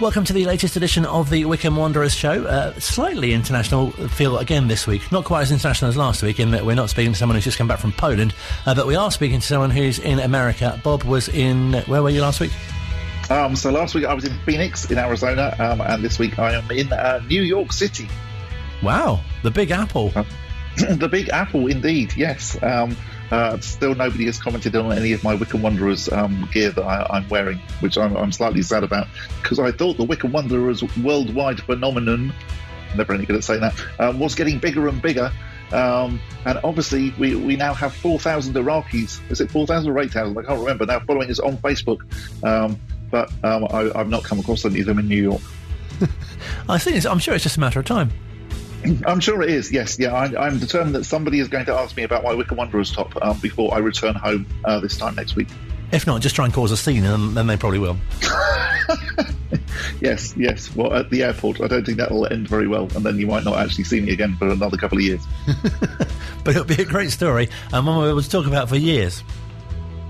Welcome to the latest edition of the Wycombe Wanderers show. Uh, slightly international feel again this week. Not quite as international as last week in that we're not speaking to someone who's just come back from Poland, uh, but we are speaking to someone who's in America. Bob was in, where were you last week? Um, so last week I was in Phoenix in Arizona, um, and this week I am in uh, New York City. Wow, the Big Apple. Uh, the Big Apple, indeed, yes. Um, uh, still, nobody has commented on any of my Wycombe Wanderers um, gear that I, am wearing, which I'm, I'm, slightly sad about because I thought the Wycombe Wanderers worldwide phenomenon, never any good at saying that, um, was getting bigger and bigger. Um, and obviously, we, we now have 4,000 Iraqis. Is it 4,000 or 8,000? I can't remember. Now following us on Facebook. Um, but um, I, have not come across any of them in New York. I think I'm sure it's just a matter of time. I'm sure it is. Yes, yeah. I, am determined that somebody is going to ask me about my Wycombe Wanderers top um, before I return home uh, this time next week. If not, just try and cause a scene, and then they probably will. yes, yes. Well, at the airport, I don't think that will end very well, and then you might not actually see me again for another couple of years. but it'll be a great story, and one we'll talk about for years.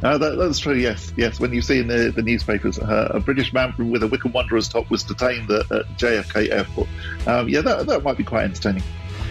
Uh, that, that's true. Yes, yes. When you see in the, the newspapers, uh, a British man from, with a Wycombe Wanderers top was detained at, at JFK Airport. Um, yeah, that that might be quite entertaining.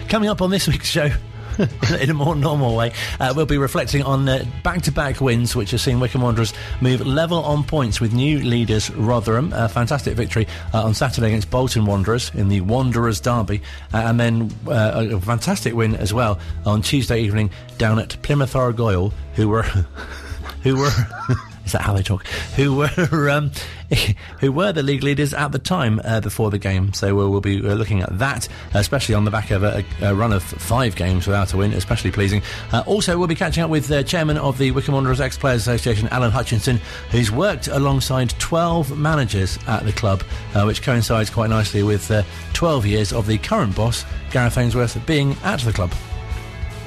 Coming up on this week's show. in a more normal way. Uh, we'll be reflecting on back to back wins, which have seen Wycombe Wanderers move level on points with new leaders Rotherham. A fantastic victory uh, on Saturday against Bolton Wanderers in the Wanderers Derby, uh, and then uh, a fantastic win as well on Tuesday evening down at Plymouth Argyle, who were. who were. is that how they talk? Who were um, who were the league leaders at the time uh, before the game? So we'll, we'll be uh, looking at that, especially on the back of a, a, run of five games without a win, especially pleasing. Uh, also, we'll be catching up with the chairman of the Wycombe Wanderers Ex Players Association, Alan Hutchinson, who's worked alongside 12 managers at the club, uh, which coincides quite nicely with uh, 12 years of the current boss, Gareth Ainsworth, being at the club.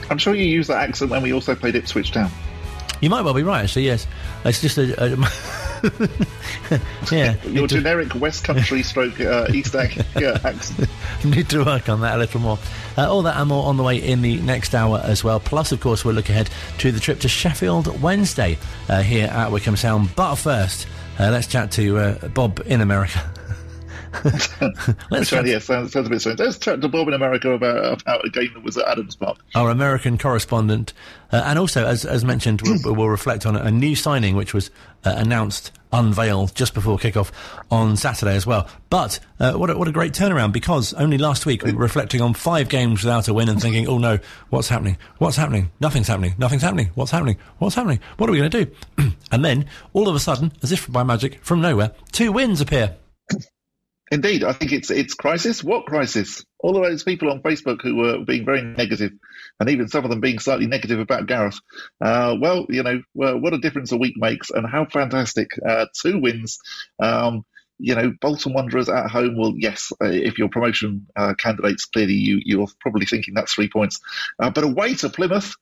I'm sure you used that accent when we also played Ipswich Town. You might well be right, actually. Yes, it's just a. a yeah, your generic to... West Country stroke uh, East Anglia accent. Need to work on that a little more. Uh, all that and more on the way in the next hour as well. Plus, of course, we'll look ahead to the trip to Sheffield Wednesday uh, here at Wycombe Sound. But first, uh, let's chat to uh, Bob in America. Let's try, yeah, sounds, sounds a bit strange. Let's chat to Bob in America about, about a game that was at Adams Park. Our American correspondent. Uh, and also, as, as mentioned, we'll, we'll, reflect on a new signing which was uh, announced, unveiled just before kickoff on Saturday as well. But uh, what, a, what a great turnaround because only last week we were reflecting on five games without a win and thinking, oh no, what's happening? What's happening? Nothing's happening. Nothing's happening. What's happening? What's happening? What are we going to do? and then, all of a sudden, as if by magic, from nowhere, two wins appear. Indeed, I think it's it's crisis. What crisis? All of those people on Facebook who were being very negative, and even some of them being slightly negative about Gareth. Uh, well, you know, well, what a difference a week makes, and how fantastic! Uh, two wins. Um, you know, Bolton Wanderers at home. Well, yes, uh, if your promotion uh, candidates, clearly you you're probably thinking that's three points, uh, but away to Plymouth.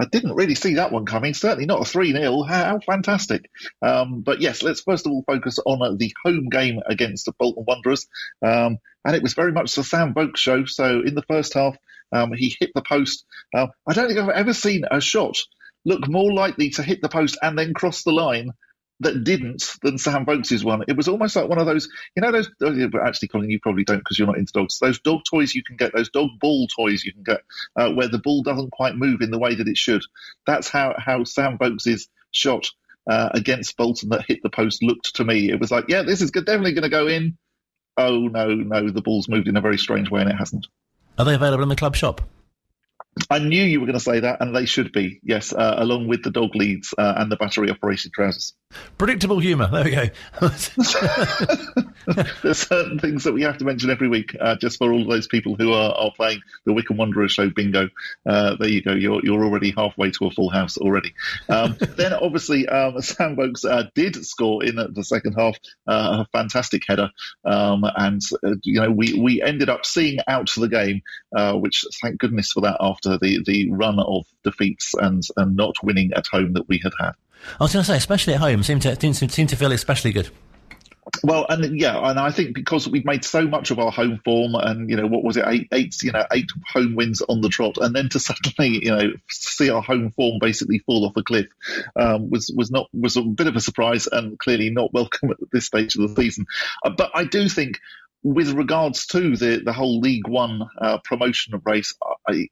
I didn't really see that one coming. Certainly not a 3 0. How, fantastic. Um, but yes, let's first of all focus on the home game against the Bolton Wanderers. Um, and it was very much the Sam Vokes show. So in the first half, um, he hit the post. Uh, I don't think I've ever seen a shot look more likely to hit the post and then cross the line that didn't than Sam Vokes' one. It was almost like one of those, you know, those. Oh, actually, Colin, you probably don't because you're not into dogs. Those dog toys you can get, those dog ball toys you can get, uh, where the ball doesn't quite move in the way that it should. That's how how Sam Vokes' shot uh, against Bolton that hit the post looked to me. It was like, yeah, this is definitely going to go in. Oh no, no, the ball's moved in a very strange way and it hasn't. Are they available in the club shop? I knew you were going to say that, and they should be, yes, uh, along with the dog leads uh, and the battery operated trousers. Predictable humour. There we go. There's certain things that we have to mention every week, uh, just for all of those people who are, are playing the Wycombe Wanderer show bingo. Uh, there you go. You're, you're already halfway to a full house already. Um, then, obviously, um, Sam Vokes uh, did score in the second half, uh, a fantastic header, um, and you know we we ended up seeing out the game, which thank goodness for that after after the, the run of defeats and, and not winning at home that we had had. I was going to say, especially at home, seemed to seemed to feel especially good. Well, and yeah, and I think because we've made so much of our home form, and you know, what was it, eight, eight, you know, eight home wins on the trot, and then to suddenly, you know, see our home form basically fall off a cliff um, was was not was a bit of a surprise, and clearly not welcome at this stage of the season. Uh, but I do think with regards to the the whole League One uh, promotion of race, I,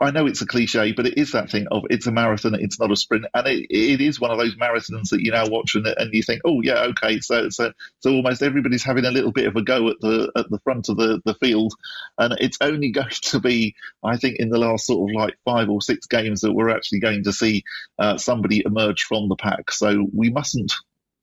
I know it's a cliche, but it is that thing of it's a marathon, it's not a sprint, and it, it is one of those marathons that you now watch and, and you think, oh yeah, okay, so so so almost everybody's having a little bit of a go at the at the front of the the field, and it's only going to be, I think, in the last sort of like five or six games that we're actually going to see uh, somebody emerge from the pack. So we mustn't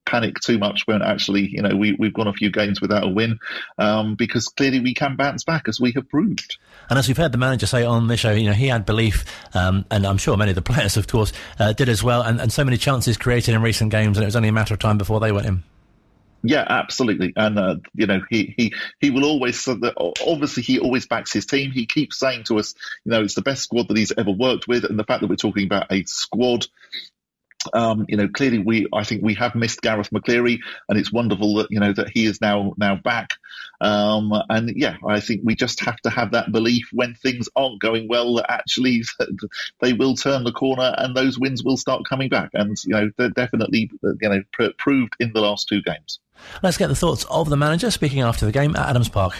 panic too much when actually, you know, we, we've gone a few games without a win um, because clearly we can bounce back as we have proved. And as we've heard the manager say on this show, you know, he had belief, um, and I'm sure many of the players, of course, uh, did as well, and, and so many chances created in recent games, and it was only a matter of time before they went in. Yeah, absolutely, and uh, you know he he he will always. Obviously, he always backs his team. He keeps saying to us, you know, it's the best squad that he's ever worked with, and the fact that we're talking about a squad um, you know, clearly we, I think we have missed Gareth McCleary, and it's wonderful that you know that he is now now back. Um, and yeah, I think we just have to have that belief when things aren't going well that actually they will turn the corner and those wins will start coming back. And you know, they're definitely you know pr- proved in the last two games. Let's get the thoughts of the manager speaking after the game at Adams Park.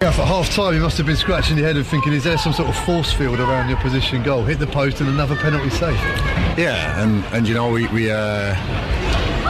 Yeah, at half time, you must have been scratching your head and thinking, is there some sort of force field around your position goal? Hit the post and another penalty save. Yeah, and, and you know, we, we uh,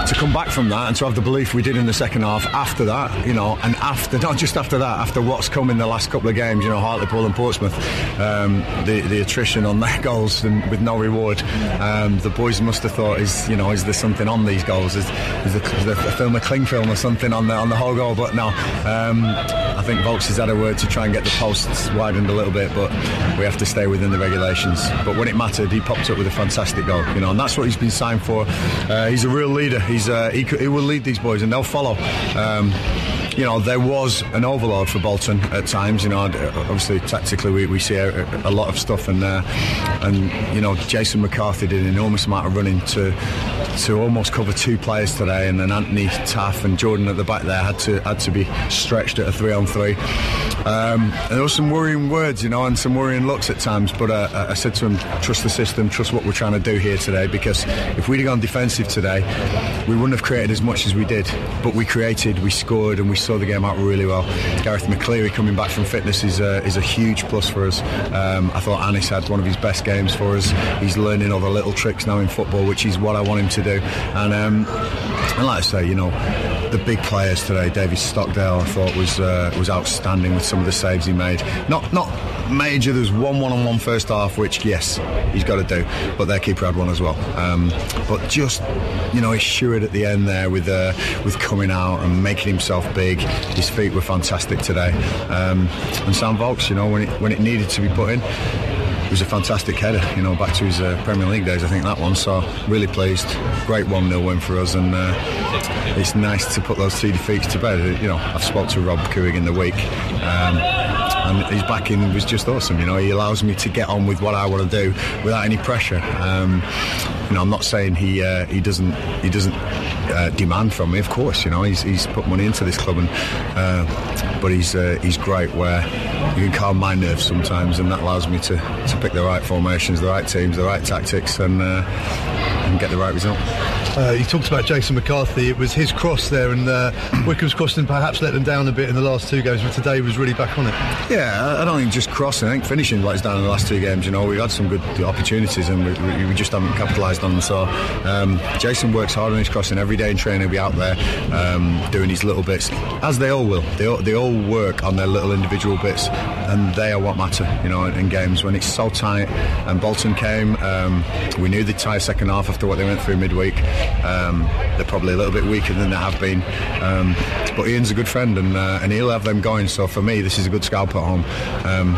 to come back from that and to have the belief we did in the second half after that, you know, and after, not just after that, after what's come in the last couple of games, you know, Hartlepool and Portsmouth, um, the, the attrition on their goals and with no reward, um, the boys must have thought, is, you know, is there something on these goals? Is, is, there, is there a film, a cling film or something on the, on the whole goal? But no, um, I think Vokes has had a word to try and get the posts widened a little bit, but we have to stay within the regulations. But when it mattered, he popped up with a fantastic goal, you know, and that's what he's been signed for. Uh, he's a real leader. He's uh, he, he, will lead these boys and they'll follow. Um, you know, there was an overload for Bolton at times. You know, obviously tactically we, we see a, a lot of stuff, and uh, and you know, Jason McCarthy did an enormous amount of running to to almost cover two players today, and then Anthony Taff and Jordan at the back there had to had to be stretched at a three on three. Um, there were some worrying words, you know, and some worrying looks at times. But uh, I said to him, trust the system, trust what we're trying to do here today, because if we'd have gone defensive today, we wouldn't have created as much as we did. But we created, we scored, and we saw the game out really well. Gareth McCleary coming back from fitness is a, is a huge plus for us. Um, I thought Anis had one of his best games for us. He's learning all the little tricks now in football, which is what I want him to do. And, um, and like I say, you know, the big players today, David Stockdale, I thought was uh, was outstanding with some of the saves he made. Not not major. There's one one on one first half, which yes, he's got to do, but their keeper had one as well. Um, but just you know, assured at the end there with uh, with coming out and making himself big. His feet were fantastic today. Um, and Sam Vokes, you know, when it when it needed to be put in it was a fantastic header, you know, back to his uh, Premier League days, I think that one. So really pleased. Great 1 0 win for us, and uh, it's nice to put those two defeats to bed. You know, I've spoke to Rob Couhig in the week. Um, and his backing was just awesome. You know, he allows me to get on with what I want to do without any pressure. Um, you know, I'm not saying he uh, he doesn't he doesn't uh, demand from me. Of course, you know, he's, he's put money into this club, and uh, but he's uh, he's great where you can calm my nerves sometimes, and that allows me to, to pick the right formations, the right teams, the right tactics, and, uh, and get the right result. Uh, you talked about Jason McCarthy. It was his cross there, and uh, Wycombe's crossing perhaps let them down a bit in the last two games, but today was really back on it. Yeah, I don't think just crossing. I think finishing let us down in the last two games. You know, we've had some good opportunities, and we, we just haven't capitalised on them. So um, Jason works hard on his crossing every day in training. He'll be out there um, doing his little bits, as they all will. They all, they all work on their little individual bits, and they are what matter. You know, in, in games when it's so tight. And Bolton came. Um, we knew they'd tie second half after what they went through midweek. Um, they're probably a little bit weaker than they have been, um, but Ian's a good friend and uh, and he'll have them going. So for me, this is a good scalp at home. Um,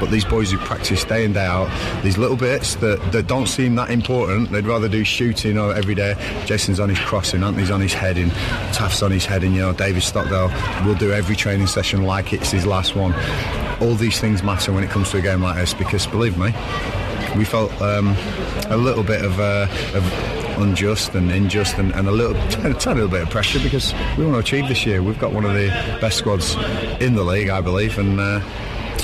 but these boys who practice day in day out, these little bits that, that don't seem that important, they'd rather do shooting or every day. Jason's on his crossing, Anthony's on his heading, Taff's on his heading. You know, David Stockdale will do every training session like it's his last one. All these things matter when it comes to a game like this because believe me, we felt um, a little bit of, uh, of unjust and unjust and, and a little a tiny little bit of pressure because we want to achieve this year. We've got one of the best squads in the league, I believe, and. Uh,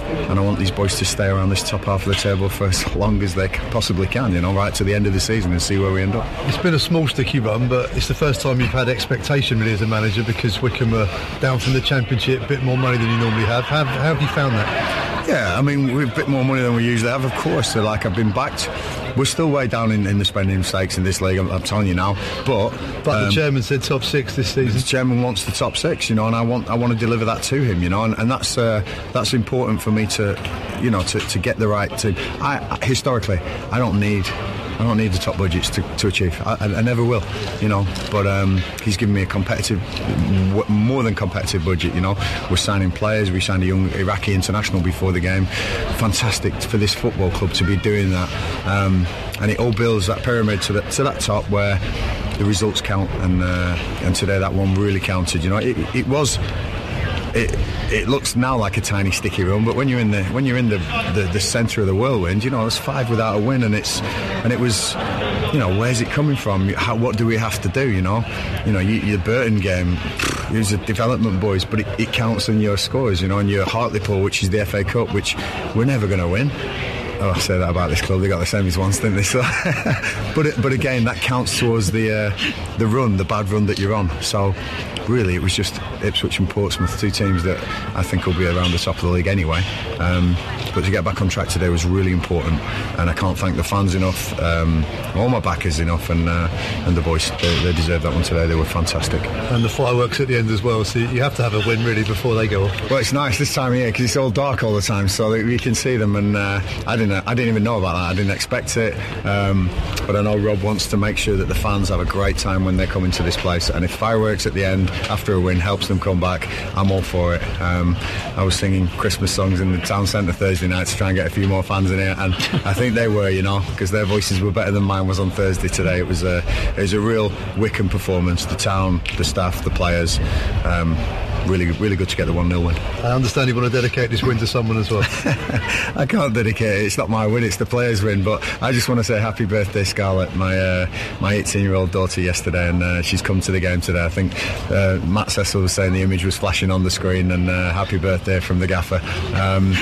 and I want these boys to stay around this top half of the table for as long as they possibly can, you know, right to the end of the season and see where we end up. It's been a small sticky run, but it's the first time you've had expectation really as a manager because Wycombe are down from the Championship, a bit more money than you normally have. How, how have you found that? Yeah, I mean, we're a bit more money than we usually have, of course. So, like, I've been backed. We're still way down in, in the spending stakes in this league, I'm, I'm telling you now. But But um, the chairman said top six this season. the chairman wants the top six, you know, and I want I want to deliver that to him, you know, and, and that's uh, that's important for me to, you know, to, to get the right to. I- historically, I don't need. I don't need the top budgets to, to achieve. I, I, I never will, you know. But um, he's given me a competitive, more than competitive budget. You know, we're signing players. We signed a young Iraqi international before the game. Fantastic for this football club to be doing that, um, and it all builds that pyramid to that to that top where the results count. And uh, and today that one really counted. You know, it, it was it, it looks now like a tiny sticky run, but when you're in the when you're in the, the, the centre of the whirlwind, you know, it's five without a win, and it's and it was, you know, where's it coming from? How, what do we have to do? You know, you know, you, your Burton game, it was a development boys, but it, it counts in your scores, you know, and your Hartlepool, which is the FA Cup, which we're never going to win. Oh, I say that about this club. They got the semis once, didn't they? So, but it, but again, that counts towards the uh, the run, the bad run that you're on. So, really, it was just Ipswich and Portsmouth, two teams that I think will be around the top of the league anyway. Um, but to get back on track today was really important, and I can't thank the fans enough, um, all my backers enough, and uh, and the boys. They, they deserved that one today. They were fantastic. And the fireworks at the end as well, so you have to have a win really before they go off. Well, it's nice this time of year because it's all dark all the time, so we can see them. And uh, I didn't, I didn't even know about that. I didn't expect it, um, but I know Rob wants to make sure that the fans have a great time when they come into this place. And if fireworks at the end after a win helps them come back, I'm all for it. Um, I was singing Christmas songs in the town centre Thursday night to try and get a few more fans in here, and I think they were, you know, because their voices were better than mine was on Thursday today. It was a, it was a real Wycombe performance. The town, the staff, the players. Um, really, really good to get the one 0 win. I understand you want to dedicate this win to someone as well. I can't dedicate it. It's not my win. It's the players' win. But I just want to say happy birthday, Scarlett. My uh, my 18 year old daughter yesterday, and uh, she's come to the game today. I think uh, Matt Cecil was saying the image was flashing on the screen, and uh, happy birthday from the gaffer. Um,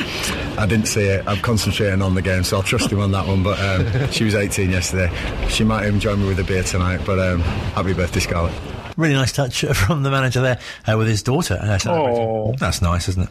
I didn't see it. I'm concentrating on the game, so I'll trust him on that one. But um, she was 18 yesterday. She might even join me with a beer tonight. But um, happy birthday, Scarlett. Really nice touch from the manager there uh, with his daughter. Uh. Oh. That's nice, isn't it?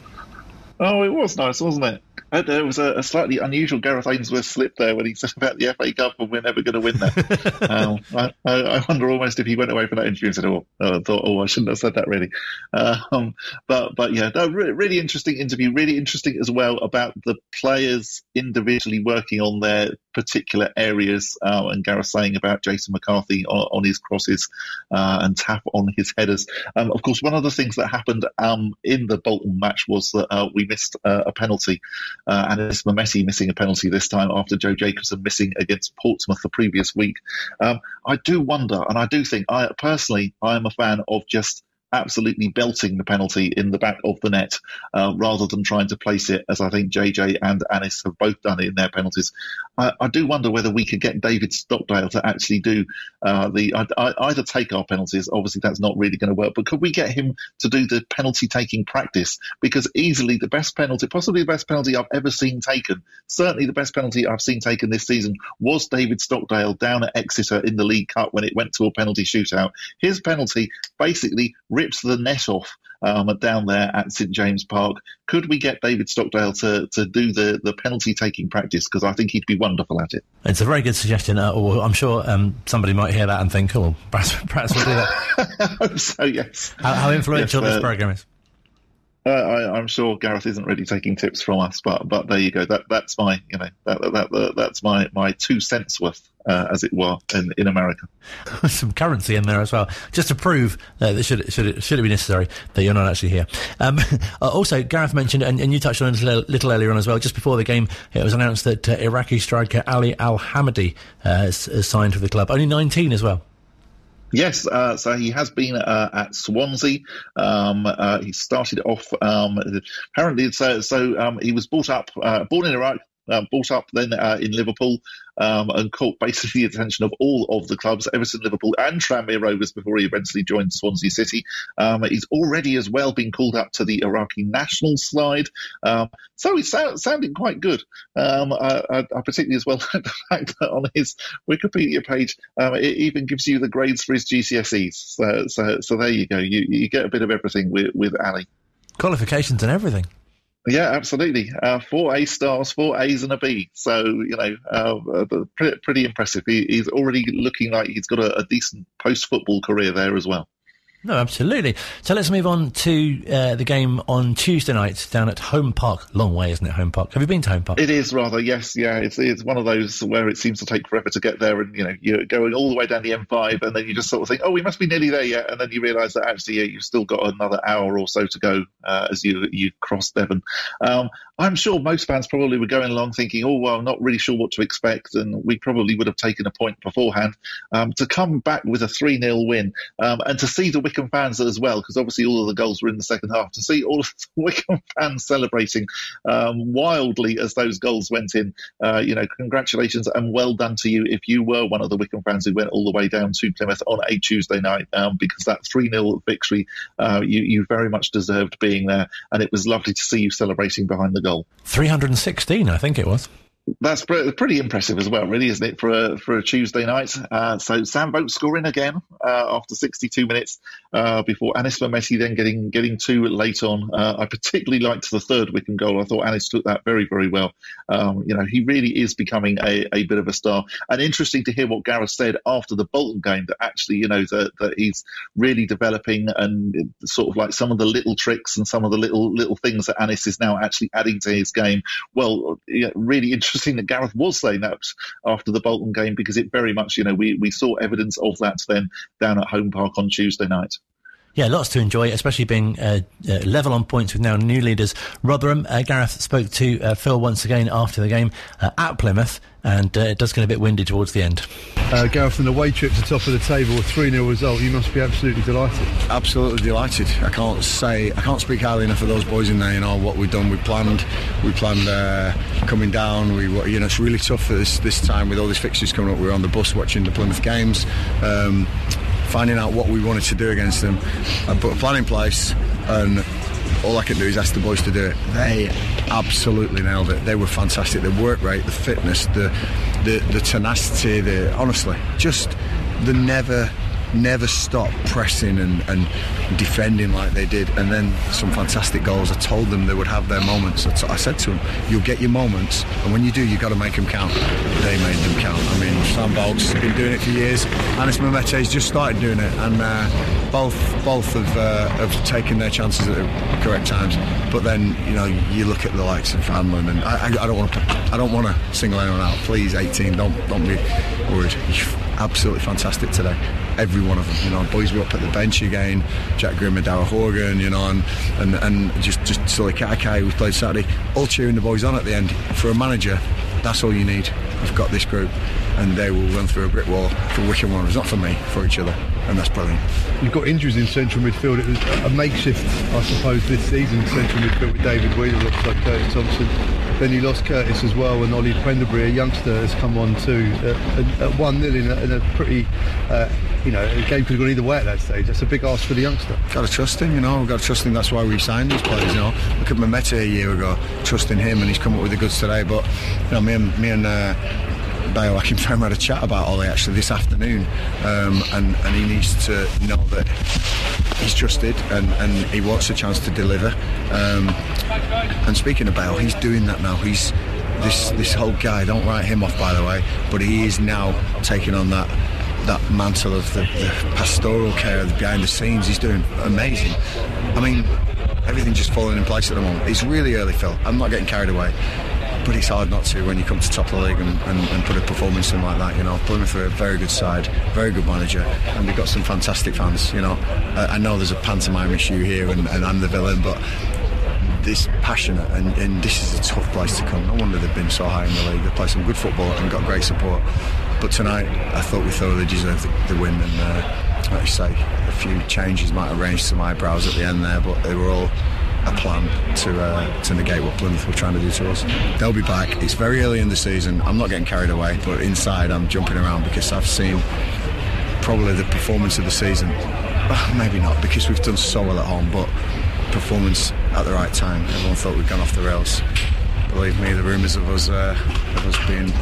Oh, it was nice, wasn't it? Uh, There was a, a slightly unusual Gareth Ainsworth slip there when he said about the FA Cup and we're never going to win that. um, I, I I wonder almost if he went away from that interview and said, "Oh, uh, thought, oh, I shouldn't have said that, really." Um, but but yeah, no, re- really interesting interview. Really interesting as well about the players individually working on their particular areas. Uh, and Gareth saying about Jason McCarthy on, on his crosses uh, and tap on his headers. Um, of course, one of the things that happened um, in the Bolton match was that uh, we missed uh, a penalty, uh, and it's Messi missing a penalty this time after Joe Jacobson missing against Portsmouth the previous week. Um, I do wonder, and I do think, I personally, I am a fan of just absolutely belting the penalty in the back of the net uh, rather than trying to place it as I think JJ and Anis have both done in their penalties. I, I do wonder whether we could get David Stockdale to actually do uh, the I, I, either take our penalties. Obviously, that's not really going to work, but could we get him to do the penalty taking practice? Because easily the best penalty, possibly the best penalty I've ever seen taken, certainly the best penalty I've seen taken this season was David Stockdale down at Exeter in the League Cup when it went to a penalty shootout. His penalty basically rips the net off um, down there at St James Park. Could we get David Stockdale to, to do the, the penalty taking practice? Because I think he'd be wonderful at it. It's a very good suggestion, uh, or I'm sure um, somebody might hear that and think, oh, perhaps, perhaps we'll do that. I hope so, yes. How, how influential Yes, this uh, programme is. Uh, I, I'm sure Gareth isn't really taking tips from us, but but there you go. That that's my you know that, that, that that's my my two cents worth, uh, as it were, in in America. some currency in there as well, just to prove uh, that should should it, should it be necessary that you're not actually here. Um, uh, also, Gareth mentioned, and, and you touched on it a little, earlier on as well. Just before the game, it was announced that uh, Iraqi striker Ali Al Hamadi uh, has, has signed for the club. Only 19 as well. Yes, uh, so he has been uh, at Swansea. Um, uh, he started off um, apparently so. So um, he was brought up, uh, born in Iraq. uh, brought up then uh, in Liverpool um, and caught basically the attention of all of the clubs, Everton, Liverpool, and Tranmere Rovers before he eventually joined Swansea City. Um, he's already as well been called up to the Iraqi national side, um, so he's sound, sounding quite good. Um, I, I, I, particularly as well like the fact that on his Wikipedia page um, it even gives you the grades for his GCSEs. So, so, so there you go. You, you get a bit of everything with, with Ali. Qualifications and everything. Yeah, absolutely. Uh, four A stars, four A's and a B. So you know, uh, pretty, pretty, impressive. He, he's already looking like he's got a, a decent post football career there as well. No, absolutely. So let's move on to uh, the game on Tuesday night down at Home Park. Long way, isn't it, Home Park? Have you been to Home Park? It is rather, yes, yeah. It's it's one of those where it seems to take forever to get there, and you know you're going all the way down the M5, and then you just sort of think, oh, we must be nearly there yet, and then you realise that actually yeah, you've still got another hour or so to go uh, as you you cross Devon. Um, I'm sure most fans probably were going along thinking, oh, well, not really sure what to expect, and we probably would have taken a point beforehand. Um, to come back with a 3 0 win um, and to see the Wycombe fans as well, because obviously all of the goals were in the second half, to see all of the Wycombe fans celebrating um, wildly as those goals went in, uh, you know, congratulations and well done to you if you were one of the Wycombe fans who went all the way down to Plymouth on a Tuesday night, um, because that 3 0 victory, uh, you, you very much deserved being there, and it was lovely to see you celebrating behind the goal goal. 316, I think it was. That's pretty impressive as well, really, isn't it, for a, for a Tuesday night? Uh, so Sam Vokes scoring again uh, after 62 minutes uh, before Anis Mehmeti then getting getting two late on. Uh, I particularly liked the third Wycombe goal. I thought Anis took that very, very well. Um, you know, he really is becoming a, a bit of a star. And interesting to hear what Gareth said after the Bolton game that actually, you know, that, that he's really developing and sort of like some of the little tricks and some of the little little things that Anis is now actually adding to his game. Well, yeah, really interesting interesting that Gareth was saying that after the Bolton game because it very much, you know, we, we saw evidence of that then down at Home Park on Tuesday night. Yeah, lots to enjoy, especially being uh, uh, level on points with now new leaders. Rotherham, uh, Gareth spoke to uh, Phil once again after the game uh, at Plymouth, and uh, it does get a bit windy towards the end. Gareth, an away trip to top of the table, a 3 0 result, you must be absolutely delighted. Absolutely delighted. I can't say, I can't speak highly enough of those boys in there, you know, what we've done. We planned, we planned coming down. We, you know, it's really tough for this, this time with all these fixtures coming up. We were on the bus watching the Plymouth games. Um, finding out what we wanted to do against them. I put a plan in place and all I can do is ask the boys to do it. They absolutely nailed it. They were fantastic. The work rate, the fitness, the the, the tenacity, the honestly, just the never never stop pressing and, and defending like they did. And then some fantastic goals. I told them they would have their moments. I, t- I said to them, you'll get your moments, and when you do, you've got to make them count. They made them count. I mean, Sam has been doing it for years. Anis has just started doing it, and uh, both both have, uh, have taken their chances at the correct times. But then, you know, you look at the likes of Hanlon, and I, I, I don't want to I don't want to single anyone out. Please, 18, don't don't be worried. Absolutely fantastic today every one of them. You know, boys were up at the bench again, Jack Grimm and Daryl Horgan, you know, and and, and just just Sullay Kaikai who played Saturday, all cheering the boys on at the end. For a manager, that's all you need. I've got this group, and they will run through a brick wall for Wycombe Wanderers, not for me, for each other, and that's brilliant. You've got injuries in central midfield. It was a makeshift, I suppose, this season. Central midfield with David Wheeler, looks like Curtis Thompson. Then you lost Curtis as well, and Ollie Pendlebury, a youngster, has come on too uh, at one 0 in, in, a pretty, uh, you know, the game could have gone either way at that stage. That's a big ask for the youngster. Got to trust him, you know. We've got to trust him. That's why we signed these players, you know. Look at Mehmeti a year ago, trusting him, and he's come up with the goods today. But you know, me and me and. Uh, Bayo Akinfenwa had a chat about Ollie actually this afternoon, um, and and he needs to know that he's trusted and, and he wants a chance to deliver. Um, and speaking of Bayo, he's doing that now. He's this this whole guy. Don't write him off, by the way, but he is now taking on that that mantle of the, the pastoral care, the behind the scenes. He's doing amazing. I mean, everything's just falling in place at the moment. It's really early, Phil. I'm not getting carried away but it's hard not to when you come to top of the league and, and, and put a performance in like that. You know, Plymouth are a very good side, very good manager, and we've got some fantastic fans. You know, I, I know there's a pantomime issue here, and, and I'm the villain, but this passionate and, and, this is a tough place to come. No wonder they've been so high in the league. They play some good football and got great support. But tonight, I thought we thoroughly deserved the, the win, and uh, like you say, a few changes might have raised some eyebrows at the end there, but they were all a plan to uh, to negate what Plymouth were trying to do to us. They'll be back. It's very early in the season. I'm not getting carried away, but inside I'm jumping around because I've seen probably the performance of the season. Well, maybe not because we've done so well at home, but performance at the right time. Everyone thought we'd gone off the rails. Believe me, the rumours of us uh, of us being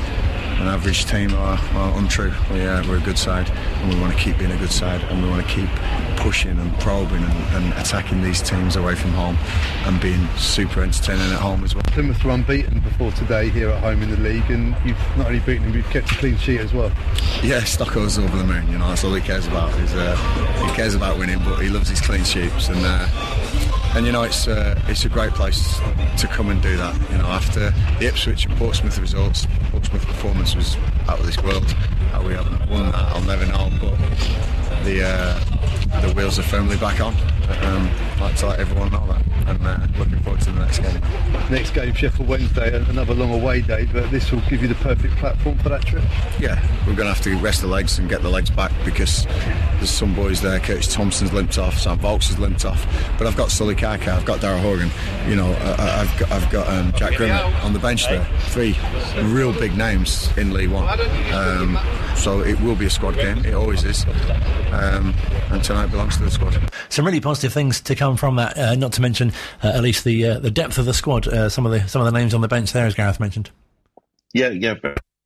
an average team are, are untrue. We, uh, we're a good side and we want to keep being a good side and we want to keep pushing and probing and, and, attacking these teams away from home and being super entertaining at home as well. Plymouth were unbeaten before today here at home in the league and you've not only beaten them, you've kept a clean sheet as well. Yeah, Stocko's over the moon, you know, that's all he cares about. Is, uh, he cares about winning but he loves his clean sheets and uh, and you know it's uh, it's a great place to come and do that. You know, after the Ipswich and Portsmouth results, Portsmouth performance was out of this world. How we haven't won that, I'll never know. But the uh, the wheels are firmly back on. Um, I'd like to let everyone know that and uh, looking forward to the next game. Next game, Sheffield Wednesday, another long away day, but this will give you the perfect platform for that trip. Yeah, we're going to have to rest the legs and get the legs back because there's some boys there. Curtis Thompson's limped off, Sam Vokes has limped off, but I've got Sullay Kaikai, I've got Daryl Horgan, you know, I, have got, I've got um, Jack Grimmer on the bench there. Three real big names in League One. Um, so it will be a squad game, it always is. Um, and tonight belongs to the squad. Some really positive things to come from that, uh, not to mention uh, at least the uh, the depth of the squad. Uh, some of the some of the names on the bench there, as Gareth mentioned. Yeah, yeah,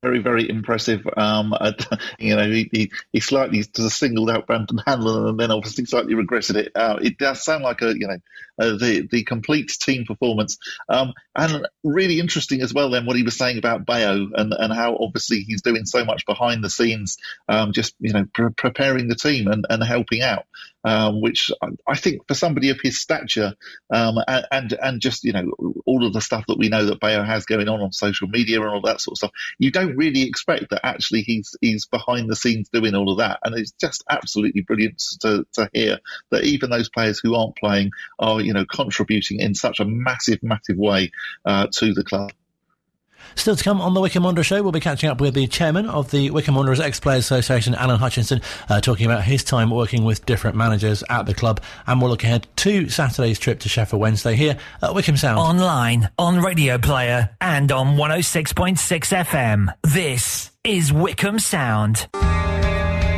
very, very impressive. Um, you know, he, he, he slightly singled out Brandon Hanlon and then obviously slightly regretted it. Uh, it does sound like a, you know, uh, the the complete team performance. Um, and really interesting as well. Then what he was saying about Bayo and and how obviously he's doing so much behind the scenes, um, just you know pre- preparing the team and, and helping out. Um, which I think for somebody of his stature um, and, and, just you know all of the stuff that we know that Bayo has going on on social media and all that sort of stuff, you don't really expect that actually he's he's behind the scenes doing all of that, and it's just absolutely brilliant to, to hear that even those players who aren't playing are you know, contributing in such a massive, massive way uh, to the club. Still to come on the Wycombe Wanderers show, we'll be catching up with the chairman of the Wycombe Wanderers Ex-Players Association, Alan Hutchinson, uh, talking about his time working with different managers at the club. And we'll look ahead to Saturday's trip to Sheffield Wednesday here at Wycombe Sound. Online, on Radio Player, and on 106.6 FM. This is Wycombe Sound.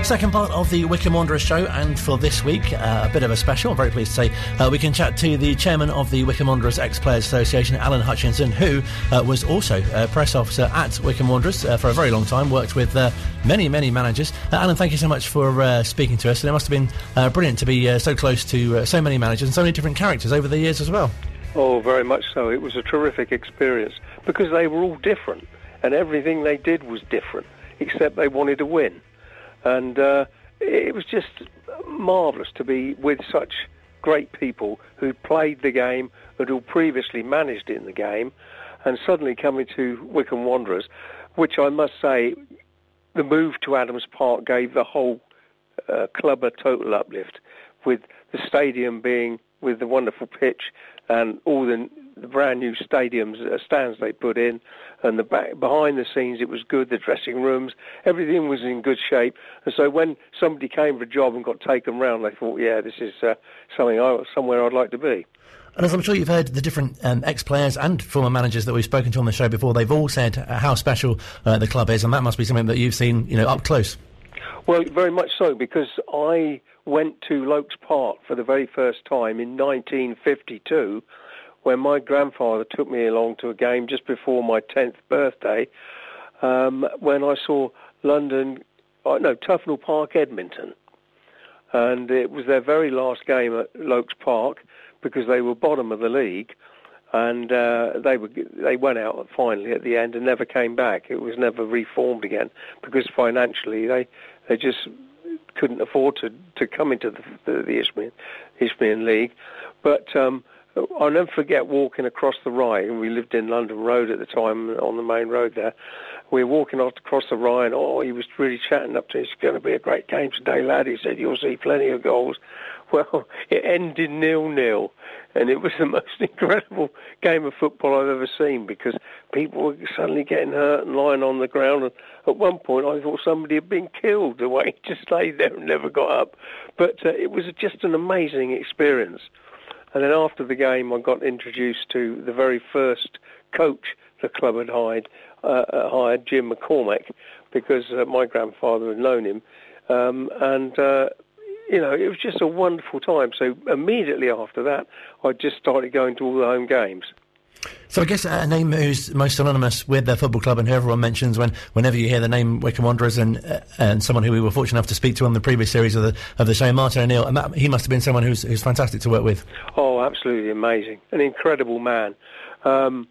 Second part of the Wycombe Wanderers show, and for this week, uh, a bit of a special. I'm very pleased to say uh, we can chat to the chairman of the Wycombe Wanderers Ex Players Association, Alan Hutchinson, who uh, was also a press officer at Wycombe Wanderers uh, for a very long time, worked with uh, many, many managers. Uh, Alan, thank you so much for speaking to us, and it must have been brilliant to be so close to so many managers and so many different characters over the years as well. Oh, very much so. It was a terrific experience because they were all different, and everything they did was different, except they wanted to win and uh, it was just marvellous to be with such great people who played the game and who previously managed in the game, and suddenly coming to Wycombe Wanderers, which I must say, the move to Adams Park gave the whole uh, club a total uplift, with the stadium being with the wonderful pitch and all the, the brand new stadiums uh, stands they put in, and the back behind the scenes it was good. The dressing rooms, everything was in good shape. And so when somebody came for a job and got taken round, they thought, yeah, this is uh, something I, somewhere I'd like to be. And as I'm sure you've heard, the different um, ex-players and former managers that we've spoken to on the show before, they've all said how special uh, the club is, and that must be something that you've seen, you know, up close. Well, very much so, because I went to Loakes Park for the very first time in 1952 when my grandfather took me along to a game just before my 10th birthday um, when I saw London, uh, no, Tufnell Park, Edmonton. And it was their very last game at Loakes Park because they were bottom of the league and uh, they were they went out finally at the end and never came back. It was never reformed again because financially they they just couldn't afford to, to come into the, the, the Isthmian, Isthmian League. But um, I'll never forget walking across the Rye, we lived in London Road at the time on the main road there. We were walking across the Rye, and oh, he was really chatting up to me. It's going to be a great game today, lad. He said, you'll see plenty of goals. Well, it ended nil-nil, and it was the most incredible game of football I've ever seen because people were suddenly getting hurt and lying on the ground. And at one point, I thought somebody had been killed the way he just lay there and never got up. But uh, it was just an amazing experience. And then after the game, I got introduced to the very first coach the club had hired, uh, uh hired Jim McCormack, because uh, my grandfather had known him. Um, and, uh, you know, it was just a wonderful time. So immediately after that, I just started going to all the home games. So I guess a name who's most synonymous with their football club and who everyone mentions when whenever you hear the name Wycombe Wanderers and uh, and someone who we were fortunate enough to speak to on the previous series of the of the show, Martin O'Neill, and that, he must have been someone who's who's fantastic to work with. Oh, absolutely amazing, an incredible man. Um,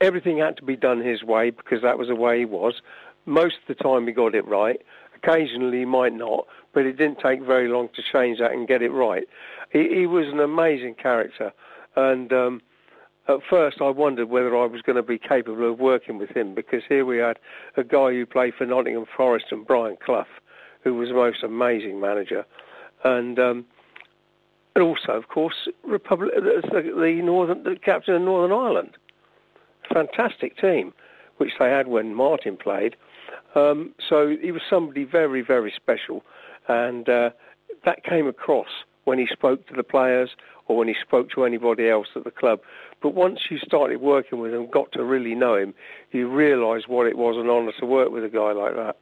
everything had to be done his way because that was the way he was. Most of the time he got it right. Occasionally he might not, but it didn't take very long to change that and get it right. He, he was an amazing character, and um, at first I wondered whether I was going to be capable of working with him because here we had a guy who played for Nottingham Forest and Brian Clough, who was the most amazing manager, and um, and also of course Republic, the, the Northern the captain of Northern Ireland, fantastic team, which they had when Martin played. Um, so he was somebody very very special, and uh, that came across when he spoke to the players or when he spoke to anybody else at the club. But once you started working with him, got to really know him, you realise what it was an honour to work with a guy like that.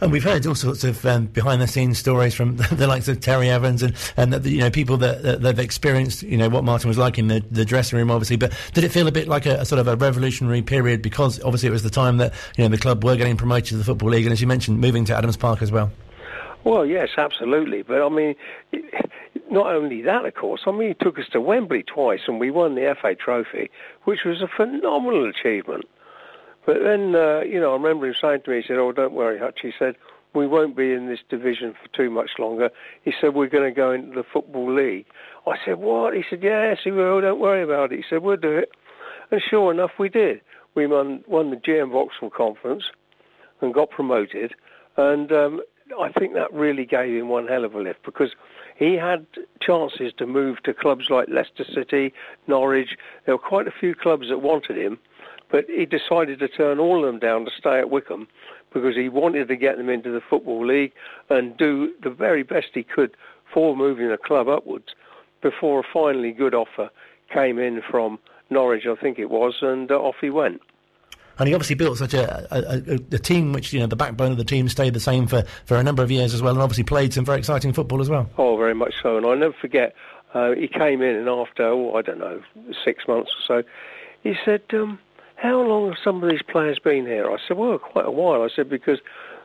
And we've heard all sorts of um, behind-the-scenes stories from the likes of Terry Evans and, and the, you know people that, that have experienced you know what Martin was like in the, the dressing room, obviously. But did it feel a bit like a, a, sort of a revolutionary period because obviously it was the time that you know the club were getting promoted to the football league, and as you mentioned, moving to Adams Park as well. Well, yes, absolutely. But I mean, not only that, of course. I mean, he took us to Wembley twice, and we won the FA Trophy, which was a phenomenal achievement. But then, uh, you know, I remember him saying to me, he said, "Oh, don't worry, Hutch." He said, "We won't be in this division for too much longer." He said, "We're going to go into the football league." I said, "What?" He said, "Yes, he will. Don't worry about it." He said, "We'll do it." And sure enough, we did. We won, won the GM Vauxhall Conference and got promoted. And um, I think that really gave him one hell of a lift because he had chances to move to clubs like Leicester City, Norwich. There were quite a few clubs that wanted him, but he decided to turn all of them down to stay at Wycombe because he wanted to get them into the Football League and do the very best he could for moving the club upwards before a finally good offer came in from Norwich, I think it was, and uh, off he went and he obviously built such a, a, a, a, team which you know the backbone of the team stayed the same for, for a number of years as well, and obviously played some very exciting football as well. Oh, very much so, and I never forget. Uh, he came in, and after oh, I don't know six months or so, he said, um, "How long have some of these players been here?" I said, "Well, quite a while." I said because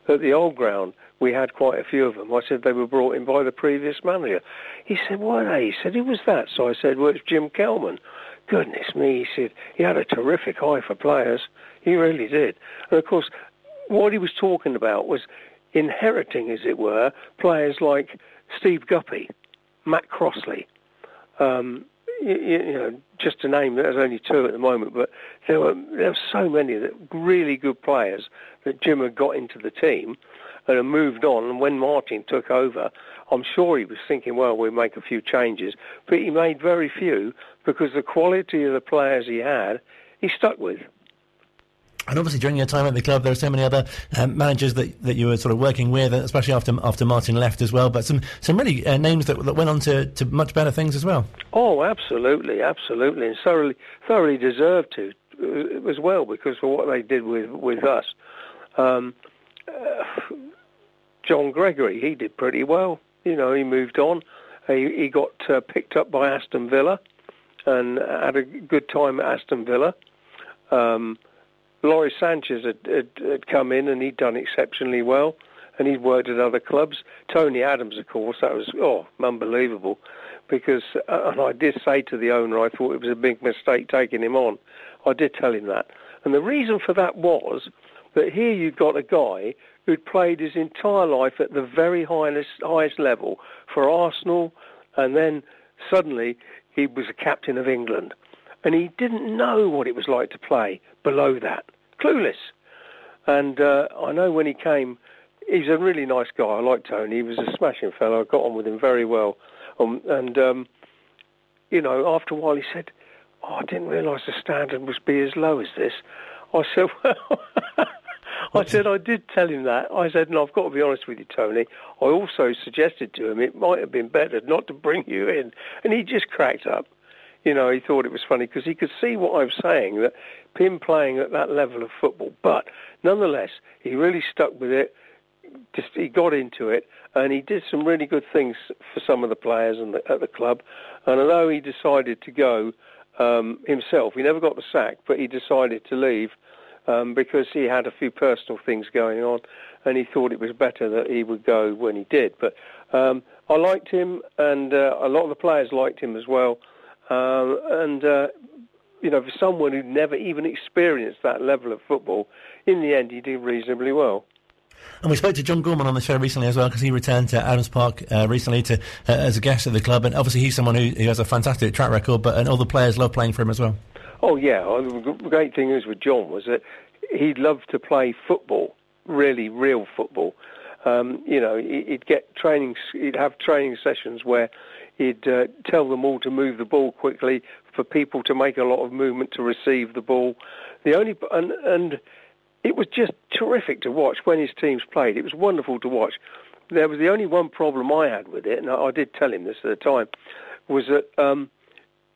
at the old ground we had quite a few of them. I said they were brought in by the previous manager. He said, "Why?" They? He said, "Who was that?" So I said, "Well, it's Jim Kelman." Goodness me, he said he had a terrific eye for players. He really did. And of course, what he was talking about was inheriting, as it were, players like Steve Guppy, Matt Crossley. Um, you, you, know, just to name, there's only two at the moment, but there were there were so many that really good players that Jim had got into the team and had moved on. And when Martin took over, I'm sure he was thinking, well, we'll make a few changes, but he made very few because the quality of the players he had, he stuck with. And obviously, during your time at the club, there are so many other um, managers that, that you were sort of working with, especially after after Martin left as well. But some some really uh, names that, that went on to, to much better things as well. Oh, absolutely, absolutely, and thoroughly thoroughly deserved to uh, as well because for what they did with with us. Um, uh, John Gregory, he did pretty well. You know, he moved on. He, he got uh, picked up by Aston Villa and had a good time at Aston Villa. Um, Lawrie Sanchez had, had, had come in and he'd done exceptionally well, and he'd worked at other clubs. Tony Adams, of course, that was oh unbelievable, because uh, and I did say to the owner I thought it was a big mistake taking him on. I did tell him that, and the reason for that was that here you've got a guy who'd played his entire life at the very highest highest level for Arsenal, and then suddenly he was a captain of England and he didn't know what it was like to play below that. Clueless. And uh, I know when he came, he's a really nice guy. I like Tony. He was a smashing fellow. I got on with him very well. Um, and, um, you know, after a while he said, oh, I didn't realise the standard must be as low as this. I said, well, I said, I did tell him that. I said, and I've got to be honest with you, Tony. I also suggested to him it might have been better not to bring you in. And he just cracked up. You know, he thought it was funny because he could see what I was saying, that him playing at that level of football. But nonetheless, he really stuck with it. Just he got into it, and he did some really good things for some of the players the, at the club. And although he decided to go um, himself, he never got the sack, but he decided to leave um, because he had a few personal things going on, and he thought it was better that he would go when he did. But um, I liked him, and uh, a lot of the players liked him as well. Uh, and uh, you know, for someone who'd never even experienced that level of football, in the end he did reasonably well. And we spoke to John Gorman on the show recently as well because he returned to Adams Park uh, recently to uh, as a guest at the club, and obviously he's someone who, who, has a fantastic track record. But and all the players love playing for him as well. Oh yeah, the great thing is with John was that he loved to play football, really real football. Um, you know, he'd get training, he'd have training sessions where He'd uh, tell them all to move the ball quickly for people to make a lot of movement to receive the ball. The only and, and it was just terrific to watch when his teams played. It was wonderful to watch. There was the only one problem I had with it, and I, I did tell him this at the time, was that um,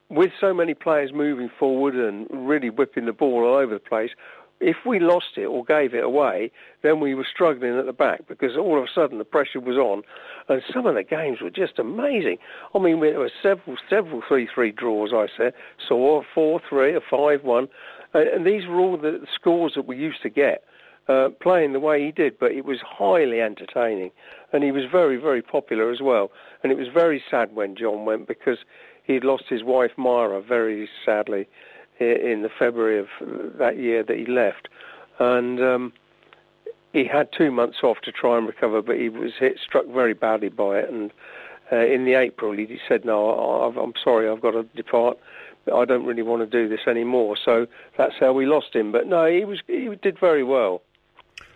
with so many players moving forward and really whipping the ball all over the place, if we lost it or gave it away, then we were struggling at the back because all of a sudden the pressure was on, and some of the games were just amazing. I mean, there were several, several three-three draws. I said, saw a four-three, a five-one, and these were all the scores that we used to get. Uh, playing the way he did, but it was highly entertaining, and he was very, very popular as well. And it was very sad when John went because he'd lost his wife Myra very sadly in the February of that year that he left, and um, he had two months off to try and recover, but he was hit, struck very badly by it, and uh, in the April he said, "No, i am sorry, I've got to depart. I don't really want to do this anymore." So that's how we lost him. But no, he was he did very well.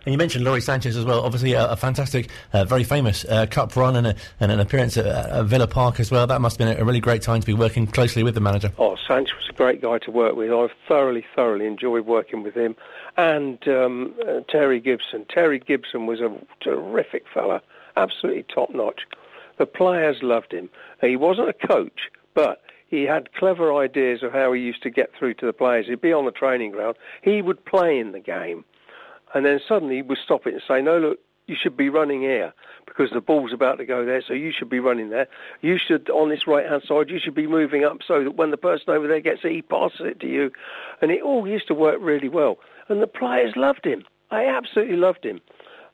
And you mentioned Lawrie Sanchez as well. Obviously, a, a fantastic, uh, very famous uh, cup run and, a, and, an appearance at, at, Villa Park as well. That must have been a, really great time to be working closely with the manager. Oh, Sanchez was a great guy to work with. I've thoroughly, thoroughly enjoyed working with him. And um, uh, Terry Gibson. Terry Gibson was a terrific fella, absolutely top notch. The players loved him. He wasn't a coach, but he had clever ideas of how he used to get through to the players. He'd be on the training ground. He would play in the game and then suddenly we stop it and say, no, look, you should be running here because the ball's about to go there, so you should be running there. You should, on this right-hand side, you should be moving up so that when the person over there gets it, he passes it to you. And it all used to work really well. And the players loved him. I absolutely loved him.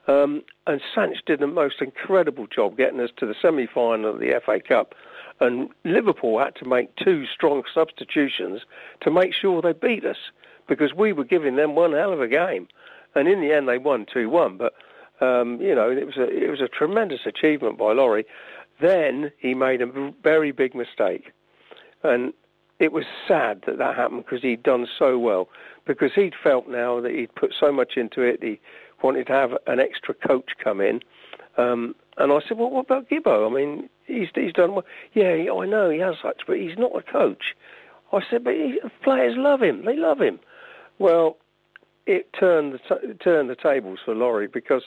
Um, and Sanch did the most incredible job getting us to the semi-final of the FA Cup. And Liverpool had to make two strong substitutions to make sure they beat us because we were giving them one hell of a game and in the end they won two one. But um, you know, it was a it was a tremendous achievement by Lawrie. Then he made a very big mistake, and it was sad that that happened because he'd done so well. Because he'd felt now that he'd put so much into it, he wanted to have an extra coach come in. Um, and I said, well, what about Gibbo? I mean, he's he's done well. Yeah, I know he has such, but he's not a coach. I said, but he, players love him. They love him. Well, it turned the t- turned the tables for Lawrie because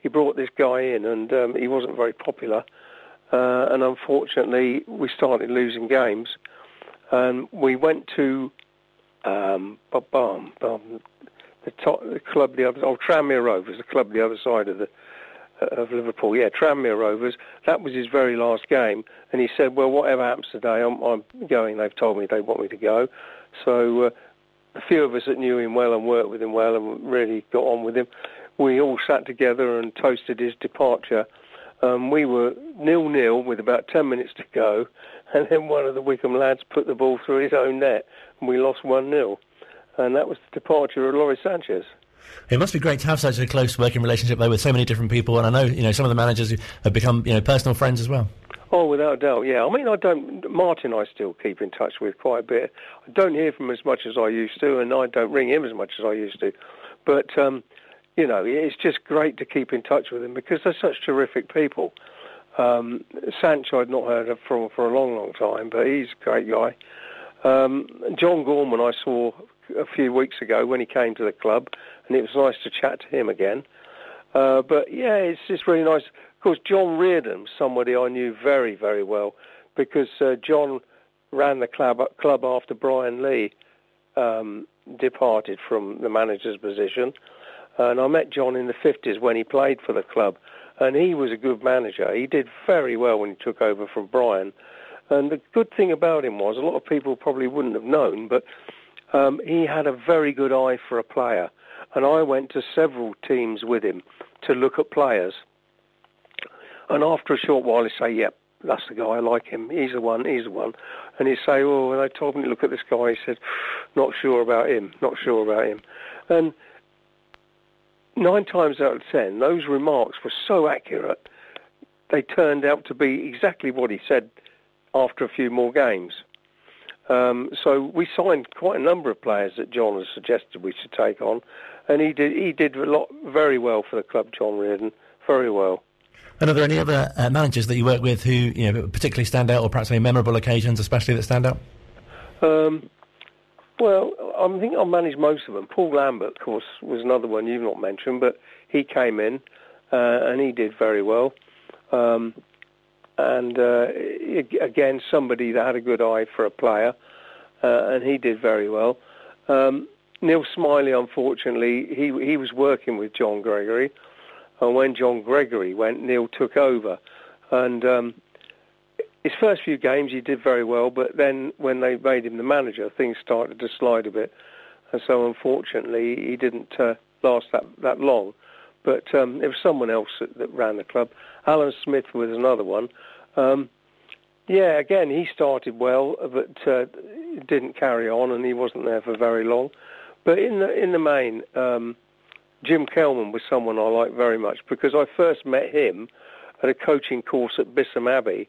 he brought this guy in and um, he wasn't very popular, uh, and unfortunately we started losing games, and we went to um, bum, bum, the, top, the club the other oh Tranmere Rovers, the club the other side of the of Liverpool. Yeah, Tranmere Rovers. That was his very last game, and he said, "Well, whatever happens today, I'm, I'm going. They've told me they want me to go." So uh, a few of us that knew him well and worked with him well and really got on with him, we all sat together and toasted his departure. Um, we were nil-nil with about 10 minutes to go, and then one of the Wycombe lads put the ball through his own net, and we lost 1-0. And that was the departure of Lawrie Sanchez. It must be great to have such a close working relationship though with so many different people, and I know you know some of the managers have become you know personal friends as well. Oh, without a doubt, yeah. I mean, I don't. Martin, I still keep in touch with quite a bit. I don't hear from him as much as I used to, and I don't ring him as much as I used to. But um, you know, it's just great to keep in touch with him because they're such terrific people. Um, Sanch, I'd not heard of from for a long, long time, but he's a great guy. Um, John Gorman, I saw a few weeks ago when he came to the club, and it was nice to chat to him again. Uh, but yeah, it's just really nice. Of course, John Reardon, somebody I knew very, very well, because uh, John ran the club club after Brian Lee um, departed from the manager's position, and I met John in the 50s when he played for the club, and he was a good manager. He did very well when he took over from Brian. And the good thing about him was a lot of people probably wouldn't have known, but um, he had a very good eye for a player. And I went to several teams with him to look at players. And after a short while, he say, "Yep, that's the guy. I like him. He's the one. He's the one." And he'd say, "Oh, they told me to look at this guy, he said, not sure about him. Not sure about him." And nine times out of ten, those remarks were so accurate, they turned out to be exactly what he said after a few more games. Um, so we signed quite a number of players that John has suggested we should take on, and he did he did a lot very well for the club, John Reardon, very well. And are there any other uh, managers that you work with who you know particularly stand out, or perhaps any memorable occasions, especially that stand out? Um, well, I think I managed most of them. Paul Lambert, of course, was another one you've not mentioned, but he came in uh, and he did very well. Um, and uh, again, somebody that had a good eye for a player, uh, and he did very well. Um, Neil Smillie, unfortunately, he he was working with John Gregory, and when John Gregory went, Neil took over, and um, his first few games he did very well, but then when they made him the manager, things started to slide a bit, and so unfortunately he didn't uh, last that that long. But um, it was someone else that, that, ran the club. Alan Smith was another one. Um, yeah, again he started well, but uh, didn't carry on, and he wasn't there for very long. But in the in the main, um, Jim Kelman was someone I liked very much because I first met him at a coaching course at Bisham Abbey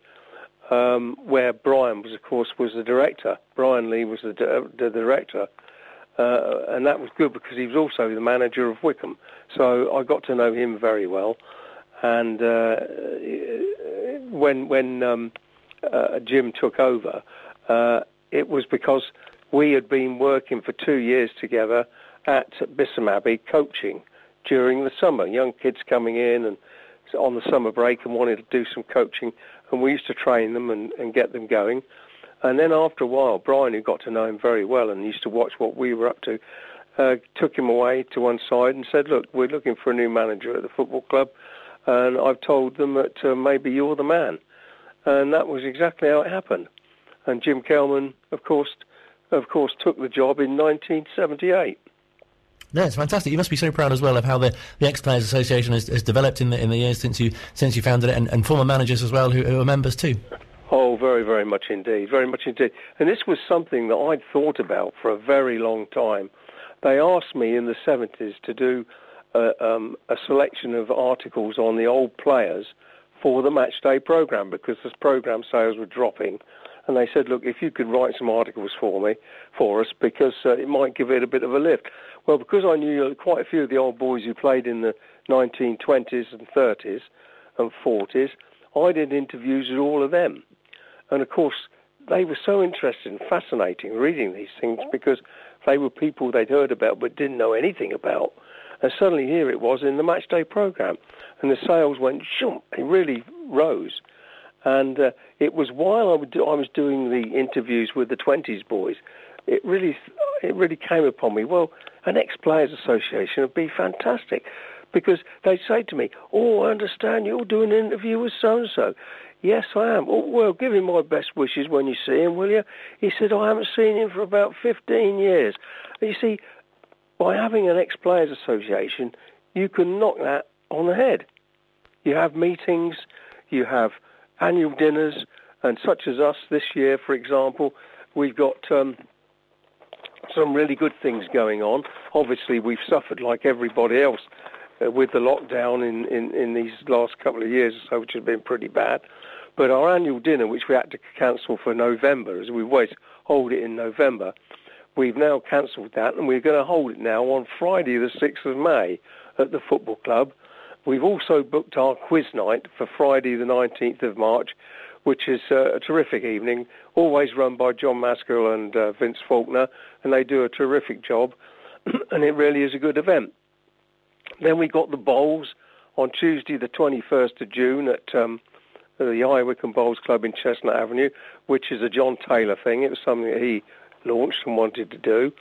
um, where Brian was, of course, was the director. Brian Lee was the, the director, uh, and that was good because he was also the manager of Wycombe. So I got to know him very well. And uh, when when um, uh, Jim took over, uh, it was because we had been working for two years together at Bisham Abbey coaching during the summer. Young kids coming in and on the summer break and wanted to do some coaching and we used to train them and, and get them going. And then after a while, Brian, who got to know him very well and used to watch what we were up to, uh, took him away to one side and said, look, we're looking for a new manager at the football club, and I've told them that uh, maybe you're the man. And that was exactly how it happened. And Jim Kelman, of course, of course, took the job in 1978. Yeah, it's fantastic. You must be so proud as well of how the, the Ex Players Association has, has developed in the in the years since you since you founded it, and, and former managers as well who, who are members too. Oh, very, very much indeed, very much indeed. And this was something that I'd thought about for a very long time. They asked me in the 70s to do uh, um, a selection of articles on the old players for the matchday program because the program sales were dropping. And they said, look, if you could write some articles for me, for us, because uh, it might give it a bit of a lift. Well, because I knew quite a few of the old boys who played in the 1920s and 30s and 40s, I did interviews with all of them. And of course, they were so interested and fascinating reading these things because they were people they'd heard about but didn't know anything about. And suddenly here it was in the matchday program. And the sales went, shoom, it really rose. And uh, it was while I, do, I was doing the interviews with the 20s boys, it really, it really came upon me. Well, an ex-players association would be fantastic because they say to me, "Oh, I understand you're doing an interview with so and so." Yes, I am. Oh, well, give him my best wishes when you see him, will you? He said, I haven't seen him for about 15 years. You see, by having an ex-players association, you can knock that on the head. You have meetings, you have annual dinners, and such as us this year, for example, we've got um, some really good things going on. Obviously, we've suffered like everybody else uh, with the lockdown in, in, in these last couple of years or so, which has been pretty bad. But our annual dinner, which we had to cancel for November, as we always hold it in November, we've now cancelled that, and we're going to hold it now on Friday, the 6th of May, at the football club. We've also booked our quiz night for Friday, the 19th of March, which is uh, a terrific evening, always run by John Maskell and uh, Vince Faulkner, and they do a terrific job, and it really is a good event. Then we got the bowls on Tuesday, the 21st of June, at um, the High Wycombe Bowls Club in Chestnut Avenue, which is a John Taylor thing. It was something that he launched and wanted to do.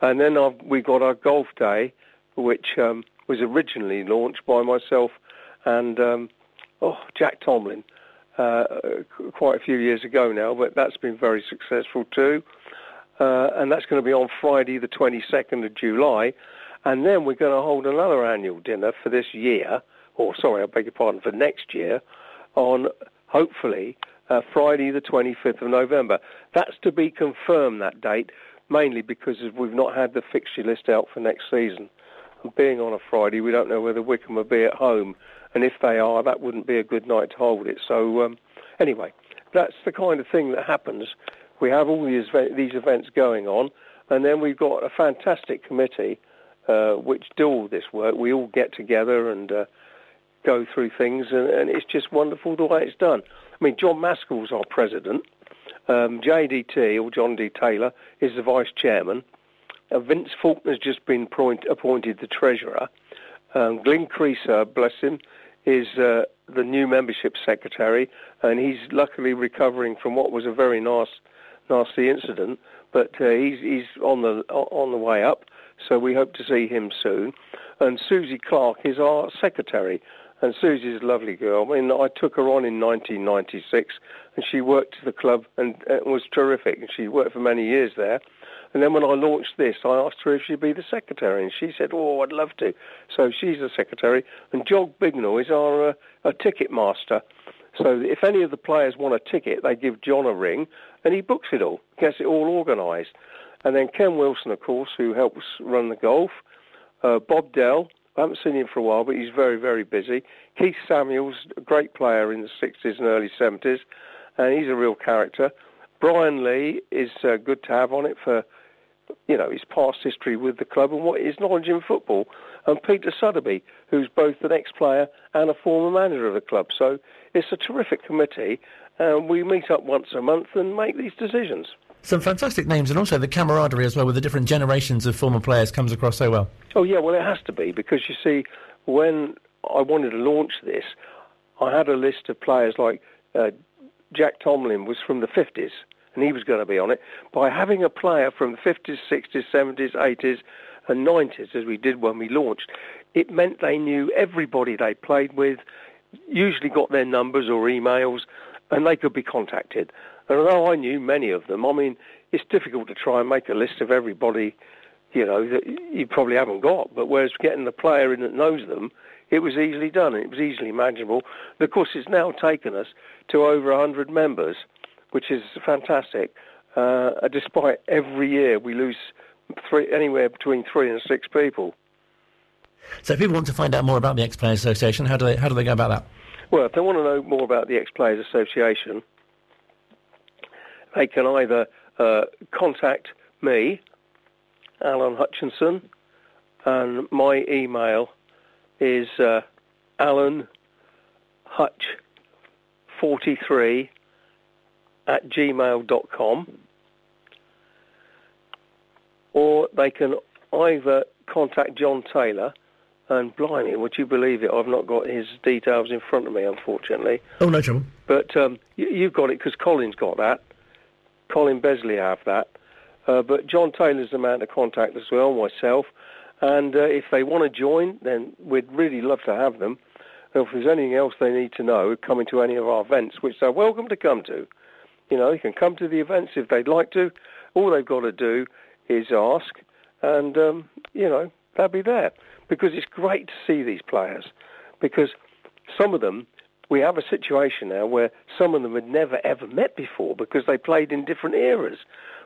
And then I've, we got our golf day, which um, was originally launched by myself and um, oh, Jack Tomlin uh, quite a few years ago now, but that's been very successful too. Uh, and that's going to be on Friday, the 22nd of July. And then we're going to hold another annual dinner for this year, or sorry, I beg your pardon, for next year, on hopefully uh, Friday, the 25th of November. That's to be confirmed, that date, mainly because we've not had the fixture list out for next season. And being on a Friday, we don't know whether Wycombe will be at home and if they are, that wouldn't be a good night to hold it. So um, anyway, that's the kind of thing that happens. We have all these these events going on, and then we've got a fantastic committee uh, which do all this work. We all get together and uh, go through things, and, and, it's just wonderful the way it's done. I mean, John Maskell's our president. Um, JDT, or John D. Taylor, is the vice chairman. Uh, Vince Faulkner's just been point, appointed the treasurer. Um, Glyn Creaser, bless him, is uh, the new membership secretary, and he's luckily recovering from what was a very nice, nasty incident. But uh, he's he's on the on the way up, so we hope to see him soon. And Susie Clark is our secretary, and Susie's a lovely girl. I mean, I took her on in 1996, and she worked at the club and it was terrific. And she worked for many years there. And then when I launched this, I asked her if she'd be the secretary, and she said, "Oh, I'd love to." So she's the secretary, and John Bignall is our uh, a ticket master. So if any of the players want a ticket, they give John a ring, and he books it all, gets it all organised. And then Ken Wilson, of course, who helps run the golf. Uh, Bob Dell, I haven't seen him for a while, but he's very, very busy. Keith Samuels, a great player in the 60s and early 70s, and he's a real character. Brian Lee is uh, good to have on it for you know, his past history with the club and what his knowledge in football. And Peter Suddaby, who's both an ex-player and a former manager of the club. So it's a terrific committee, and we meet up once a month and make these decisions. Some fantastic names, and also the camaraderie as well with the different generations of former players comes across so well. Oh yeah, well it has to be because you see, when I wanted to launch this, I had a list of players like uh, Jack Tomlin was from the 50s and he was going to be on it, by having a player from the 50s, 60s, 70s, 80s, and 90s, as we did when we launched, it meant they knew everybody they played with, usually got their numbers or emails, and they could be contacted. And although I knew many of them, I mean, it's difficult to try and make a list of everybody, you know, that you probably haven't got. But whereas getting the player in that knows them, it was easily done. It was easily manageable. And of course, it's now taken us to over 100 members which is fantastic. Uh, despite every year we lose three, anywhere between three and six people. So, if people want to find out more about the Ex Players Association, how do they how do they go about that? Well, if they want to know more about the Ex Players Association, they can either uh, contact me, Alan Hutchinson, and my email is uh, Alan Hutch 43 at gmail.com or they can either contact John Taylor and blimey, would you believe it? I've not got his details in front of me, unfortunately. Oh, no trouble. But um, you, have got it because Colin's got that. Colin Besley have that. Uh, but John Taylor's the man to contact as well, myself. And uh, if they want to join, then we'd really love to have them. And if there's anything else they need to know, coming to any of our events, which they're welcome to come to, you know, they can come to the events if they'd like to. All they've got to do is ask, and um, you know they'll be there because it's great to see these players. Because some of them, we have a situation now where some of them had never ever met before because they played in different eras,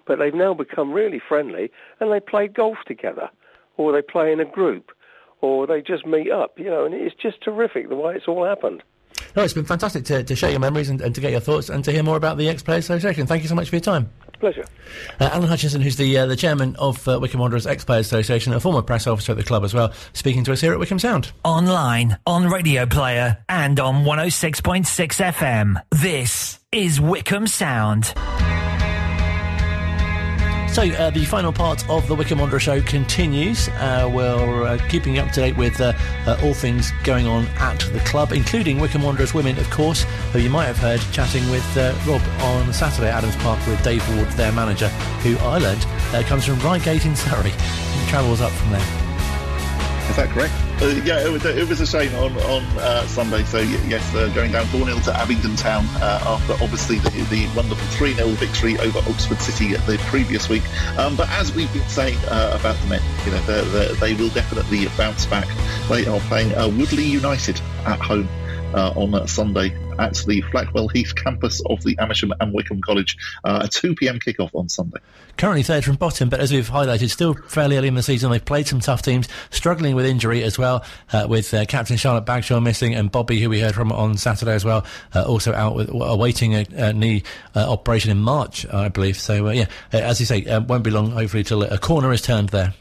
but they've now become really friendly and they play golf together, or they play in a group, or they just meet up. You know, and it's just terrific the way it's all happened. No, it's been fantastic to, to share your memories and, and to get your thoughts and to hear more about the Ex Players Association. Thank you so much for your time. Pleasure. Uh, Alan Hutchinson, who's the uh, the chairman of uh, Wycombe Wanderers Ex Players Association, a former press officer at the club as well, speaking to us here at Wycombe Sound. Online, on Radio Player, and on 106.6 FM. This is Wycombe Sound. So uh, the final part of the Wycombe Wanderer show continues. Uh, we're uh, keeping you up to date with uh, uh, all things going on at the club, including Wycombe Wanderers women, of course, who you might have heard chatting with uh, Rob on Saturday at Adams Park with Dave Ward, their manager, who I learned comes from Reigate in Surrey and travels up from there. Is that correct? Uh, yeah, it was, it was, a shame on on uh, Sunday. So yes, uh, going down 4 0 to Abingdon Town uh, after obviously the, the wonderful 3 0 victory over Oxford City the previous week. Um, but as we've been saying uh, about the men, you know, they're, they're, they will definitely bounce back. They are playing uh, Woodley United at home uh, on Sunday at the Flackwell Heath campus of the Amersham and Wycombe College. Uh, a 2 p.m. kickoff on Sunday. Currently third from bottom, but as we've highlighted, still fairly early in the season. They've played some tough teams, struggling with injury as well, uh, with uh, captain Charlotte Bagshaw missing and Bobby, who we heard from on Saturday as well, uh, also out with awaiting a, a knee uh, operation in March, I believe. So uh, yeah, as you say, won't be long, hopefully, till a corner is turned there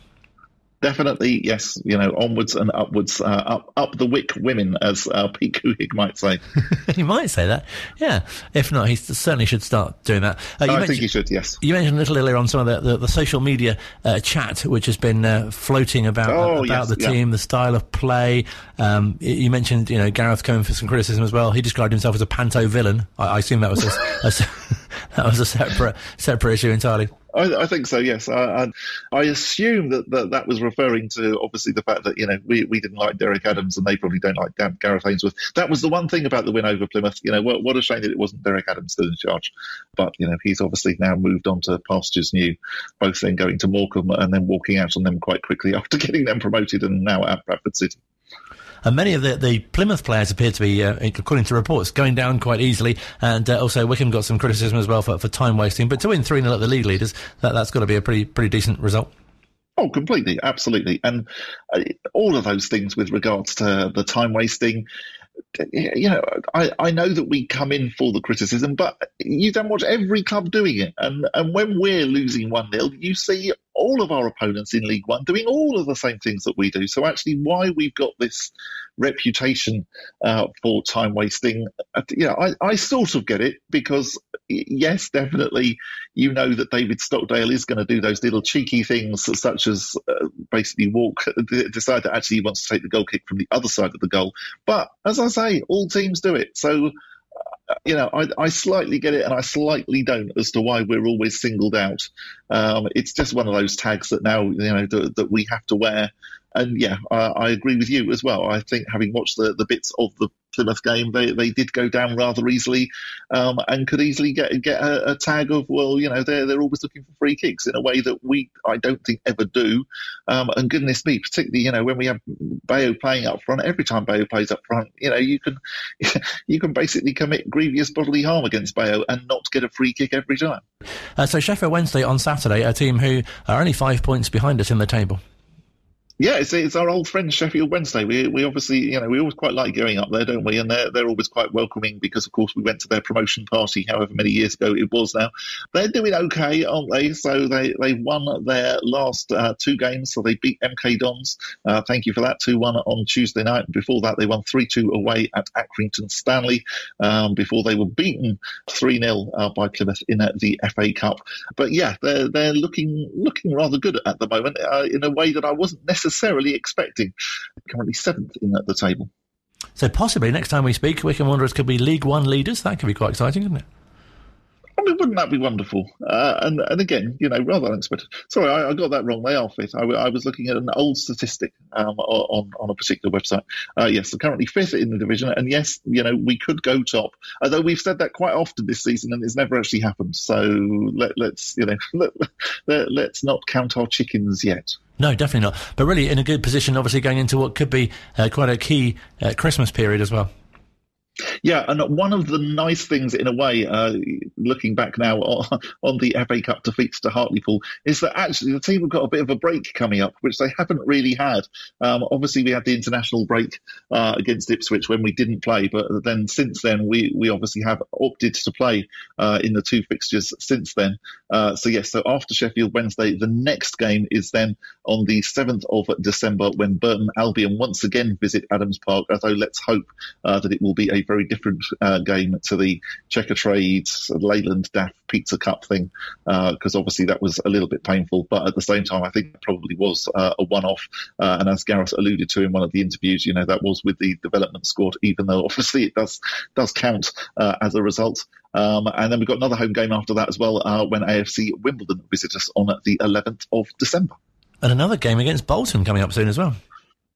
definitely, yes, you know, onwards and upwards, uh, up up the wick women, as uh, Pete Couhig might say. he might say that, yeah. If not, he certainly should start doing that. Uh, I think he should, yes. You mentioned a little earlier on some of the, the, the social media uh, chat, which has been uh, floating about oh, about yes, the team, yeah. the style of play. Um, you mentioned, you know, Gareth coming for some criticism as well. He described himself as a panto villain. I, I assume that was a, a, that was a separate separate issue entirely. I, I, think so. Yes, I, I, assume that, that that was referring to obviously the fact that you know we, we didn't like Derek Adams and they probably don't like Gareth Ainsworth. That was the one thing about the win over Plymouth. You know, what, what a shame that it wasn't Derek Adams still in charge. But you know, he's obviously now moved on to pastures new. Both then going to Morecambe and then walking out on them quite quickly after getting them promoted and now at Bradford City. And many of the, the Plymouth players appear to be, uh, according to reports, going down quite easily. And uh, also Wycombe got some criticism as well for, for time wasting. But to win 3 0 at the league leaders, that, that's got to be a pretty pretty decent result. Oh, completely, absolutely, and uh, all of those things with regards to the time wasting. You know, I, I know that we come in for the criticism, but you don't watch every club doing it. And and when we're losing 1 0, you see all of our opponents in League One doing all of the same things that we do. So actually, why we've got this reputation uh, for time wasting, uh, yeah, I, I sort of get it because yes, definitely, you know that David Stockdale is going to do those little cheeky things such as uh, basically walk, decide that actually he wants to take the goal kick from the other side of the goal. But as I say, all teams do it. So you know, I, I, slightly get it and I slightly don't as to why we're always singled out. Um, it's just one of those tags that now, you know, that, that we have to wear. And yeah, I, I, agree with you as well. I think having watched the, the bits of the Plymouth game, they, they did go down rather easily um, and could easily get get a, a, tag of well, you know, they're they're always looking for free kicks in a way that we I don't think ever do. Um, and goodness me, particularly you know when we have Bayo playing up front, every time Bayo plays up front, you know you can you can basically commit grievous bodily harm against Bayo and not get a free kick every time. Uh, so Sheffield Wednesday on Saturday, a team who are only five points behind us in the table. Yeah, it's, it's our old friend Sheffield Wednesday. We we obviously you know we always quite like going up there, don't we? And they're they're always quite welcoming because of course we went to their promotion party, however many years ago it was now. They're doing okay, aren't they? So they they won their last uh, two games, so they beat MK Dons. Uh, thank you for that, two one on Tuesday night. Before that, they won three two away at Accrington Stanley. Um, before they were beaten three 0 uh, by Plymouth in uh, the FA Cup. But yeah, they're they're looking looking rather good at the moment uh, in a way that I wasn't necessarily necessarily expecting. Currently seventh in the table. So possibly next time we speak, Wycombe Wanderers could be League One leaders. That could be quite exciting, couldn't it? I mean, wouldn't that be wonderful? Uh, and and again, you know, rather unexpected. Sorry, I, I, got that wrong. They are fifth. I, I was looking at an old statistic um, on on a particular website. Uh, yes, they're currently fifth in the division, and yes, you know, we could go top. Although we've said that quite often this season, and it's never actually happened. So let, us you know, let, let, let's not count our chickens yet. No, definitely not. But really in a good position, obviously going into what could be uh, quite a key uh, Christmas period as well. Yeah, and one of the nice things, in a way, uh, looking back now on, on, the FA Cup defeats to Hartlepool, is that actually the team have got a bit of a break coming up, which they haven't really had. Um, obviously, we had the international break uh, against Ipswich when we didn't play, but then since then we we obviously have opted to play uh, in the two fixtures since then. Uh, so yes, so after Sheffield Wednesday, the next game is then on the seventh of December when Burton Albion once again visit Adams Park. Although let's hope uh, that it will be a very different uh, game to the Checker Trades Leyland DAF Pizza Cup thing, because uh, obviously that was a little bit painful. But at the same time, I think it probably was uh, a one-off. Uh, and as Gareth alluded to in one of the interviews, you know that was with the development squad, even though obviously it does does count uh, as a result. Um, and then we've got another home game after that as well uh, when AFC Wimbledon visit us on the 11th of December. And another game against Bolton coming up soon as well.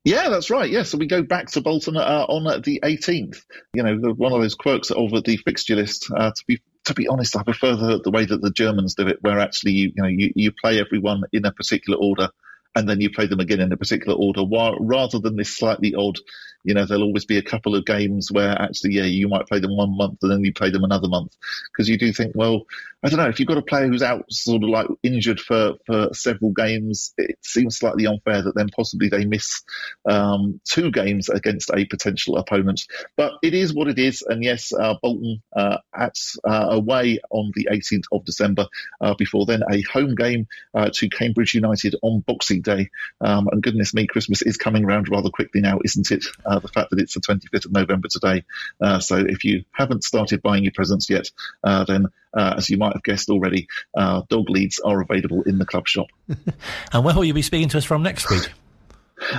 Yeah, that's right. Yeah, so we go back to Bolton uh, on the 18th. You know, one of those quirks of the fixture list. Uh, to be to be honest, I prefer the, the way that the Germans do it, where actually you you know you, you play everyone in a particular order, and then you play them again in a particular order, while, rather than this slightly odd you know, there'll always be a couple of games where actually, yeah, you might play them one month and then you play them another month because you do think, well, I don't know, if you've got a player who's out sort of like injured for, for several games, it seems slightly unfair that then possibly they miss um, two games against a potential opponent. But it is what it is. And yes, uh, Bolton uh, at uh, away on the 18th of December. Uh, before then, a home game uh, to Cambridge United on Boxing Day. Um, and goodness me, Christmas is coming around rather quickly now, isn't it? Uh, uh, the fact that it's the 25th of November today. Uh, so if you haven't started buying your presents yet, uh, then uh, as you might have guessed already, uh, dog leads are available in the club shop. and where will you be speaking to us from next week?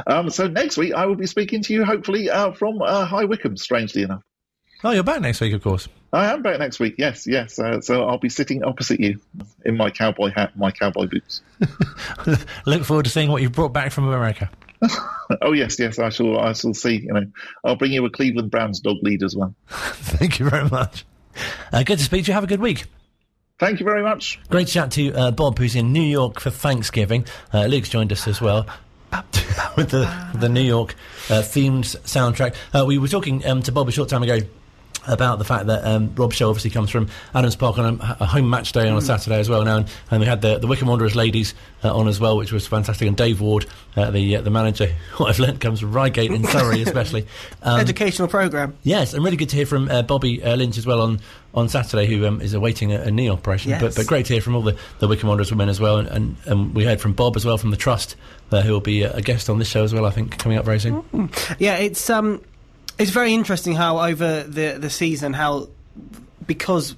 Um, so next week I will be speaking to you hopefully uh, from High Wycombe, strangely enough. Oh, you're back next week, of course. I am back next week. Yes, yes. Uh, so I'll be sitting opposite you in my cowboy hat, my cowboy boots. Look forward to seeing what you've brought back from America. Oh yes, yes. I shall. I shall see. You know, I'll bring you a Cleveland Browns dog lead as well. Thank you very much. Uh, good to speak to you. Have a good week. Thank you very much. Great chat to uh, Bob, who's in New York for Thanksgiving. Uh, Luke's joined us as well. with the the New York uh, themed soundtrack, uh, we were talking um, to Bob a short time ago about the fact that um, Rob Show obviously comes from Adams Park on a, a home match day on a mm. Saturday as well now, and, and we had the, the Wycombe Wanderers ladies uh, on as well, which was fantastic. And Dave Ward, uh, the uh, the manager, what I've learnt comes from Reigate in Surrey, especially um, educational program. Yes, and really good to hear from uh, Bobby uh, Lynch as well on on Saturday, who um, is awaiting a, a, knee operation. Yes. But, but great to hear from all the, the Wycombe Wanderers women as well, and, and, and we heard from Bob as well from the Trust, uh, who will be a guest on this show as well. I think coming up very soon. Mm. Yeah, it's um, it's very interesting how over the the season how because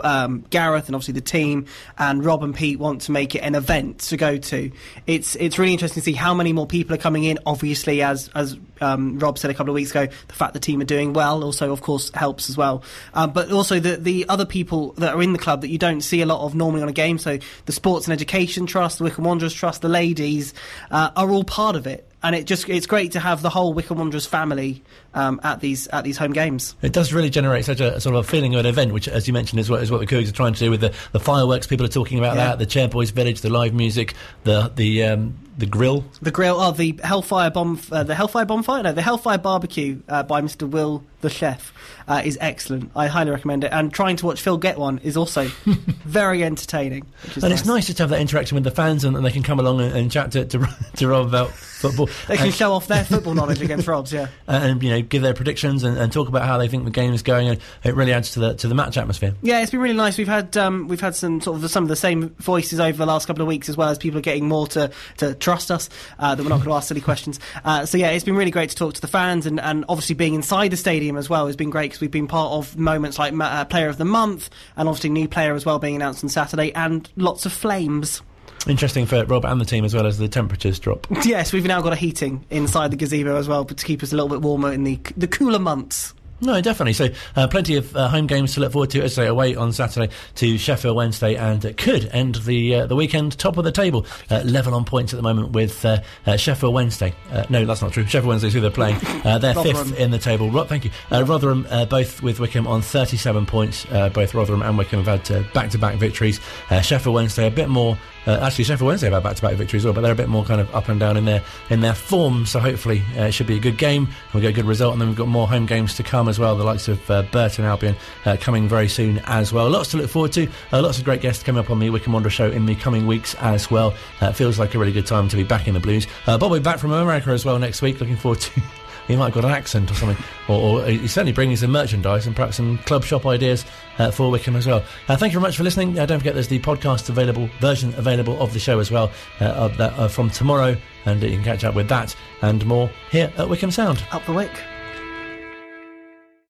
um, Gareth and obviously the team and Rob and Pete want to make it an event to go to. It's it's really interesting to see how many more people are coming in. Obviously, as as um, Rob said a couple of weeks ago, the fact the team are doing well also, of course, helps as well. Um, but also the the other people that are in the club that you don't see a lot of normally on a game. So the Sports and Education Trust, the Wycombe Wanderers Trust, the ladies uh, are all part of it and it just it's great to have the whole Wycombe Wanderers family um, at these at these home games. It does really generate such a sort of a feeling of an event, which, as you mentioned, is what is what the Cougs are trying to do with the, the fireworks. People are talking about yeah. that, the Chairboys Village, the live music, the the um, the grill, the grill, oh, the Hellfire bomb, uh, the Hellfire bonfire, no, the Hellfire barbecue uh, by Mr. Will the chef uh, is excellent. I highly recommend it. And trying to watch Phil get one is also very entertaining. and nice. it's nice to have that interaction with the fans, and, and they can come along and, and chat to, to, to Rob about football. they can and, show off their football knowledge against Rob's, yeah, and you know give their predictions and, and, talk about how they think the game is going, and it really adds to the to the match atmosphere. Yeah, it's been really nice. We've had um, we've had some sort of some of the same voices over the last couple of weeks, as well as people are getting more to, to trust us uh, that we're not going to ask silly questions. Uh, so yeah, it's been really great to talk to the fans, and, and obviously being inside the stadium as well has been great because we've been part of moments like uh, Player of the Month, and obviously new player as well being announced on Saturday, and lots of flames. Interesting for Rob and the team as well as the temperatures drop. yes, we've now got a heating inside the gazebo as well, but to keep us a little bit warmer in the the cooler months. No, definitely. So, uh, plenty of uh, home games to look forward to. As I say, away on Saturday to Sheffield Wednesday, and it could end the uh, the weekend top of the table, uh, level on points at the moment with uh, uh, Sheffield Wednesday. no, that's not true. Sheffield Wednesday is who they're playing. they're fifth in the table. Ro- thank you, Rotherham, both with Wycombe on 37 points. both Rotherham and Wycombe have had back-to-back victories. Sheffield Wednesday a bit more Uh, actually, Sheffield Wednesday have had back-to-back victories as well, but they're a bit more kind of up and down in their in their form. So hopefully uh, it should be a good game. We'll get a good result, and then we've got more home games to come as well. The likes of uh, Burton Albion uh, coming very soon as well. Lots to look forward to. Uh, lots of great guests coming up on the Wycombe Wanderer show in the coming weeks as well. Uh, feels like a really good time to be back in the Blues. Bob will be back from America as well next week. Looking forward to. He might have got an accent or something, or, or he's certainly bringing some merchandise and perhaps some club shop ideas uh, for Wycombe as well. Uh, thank you very much for listening. Uh, don't forget there's the podcast available, version available of the show as well uh, uh, from tomorrow, and you can catch up with that and more here at Wycombe Sound. Up the wick.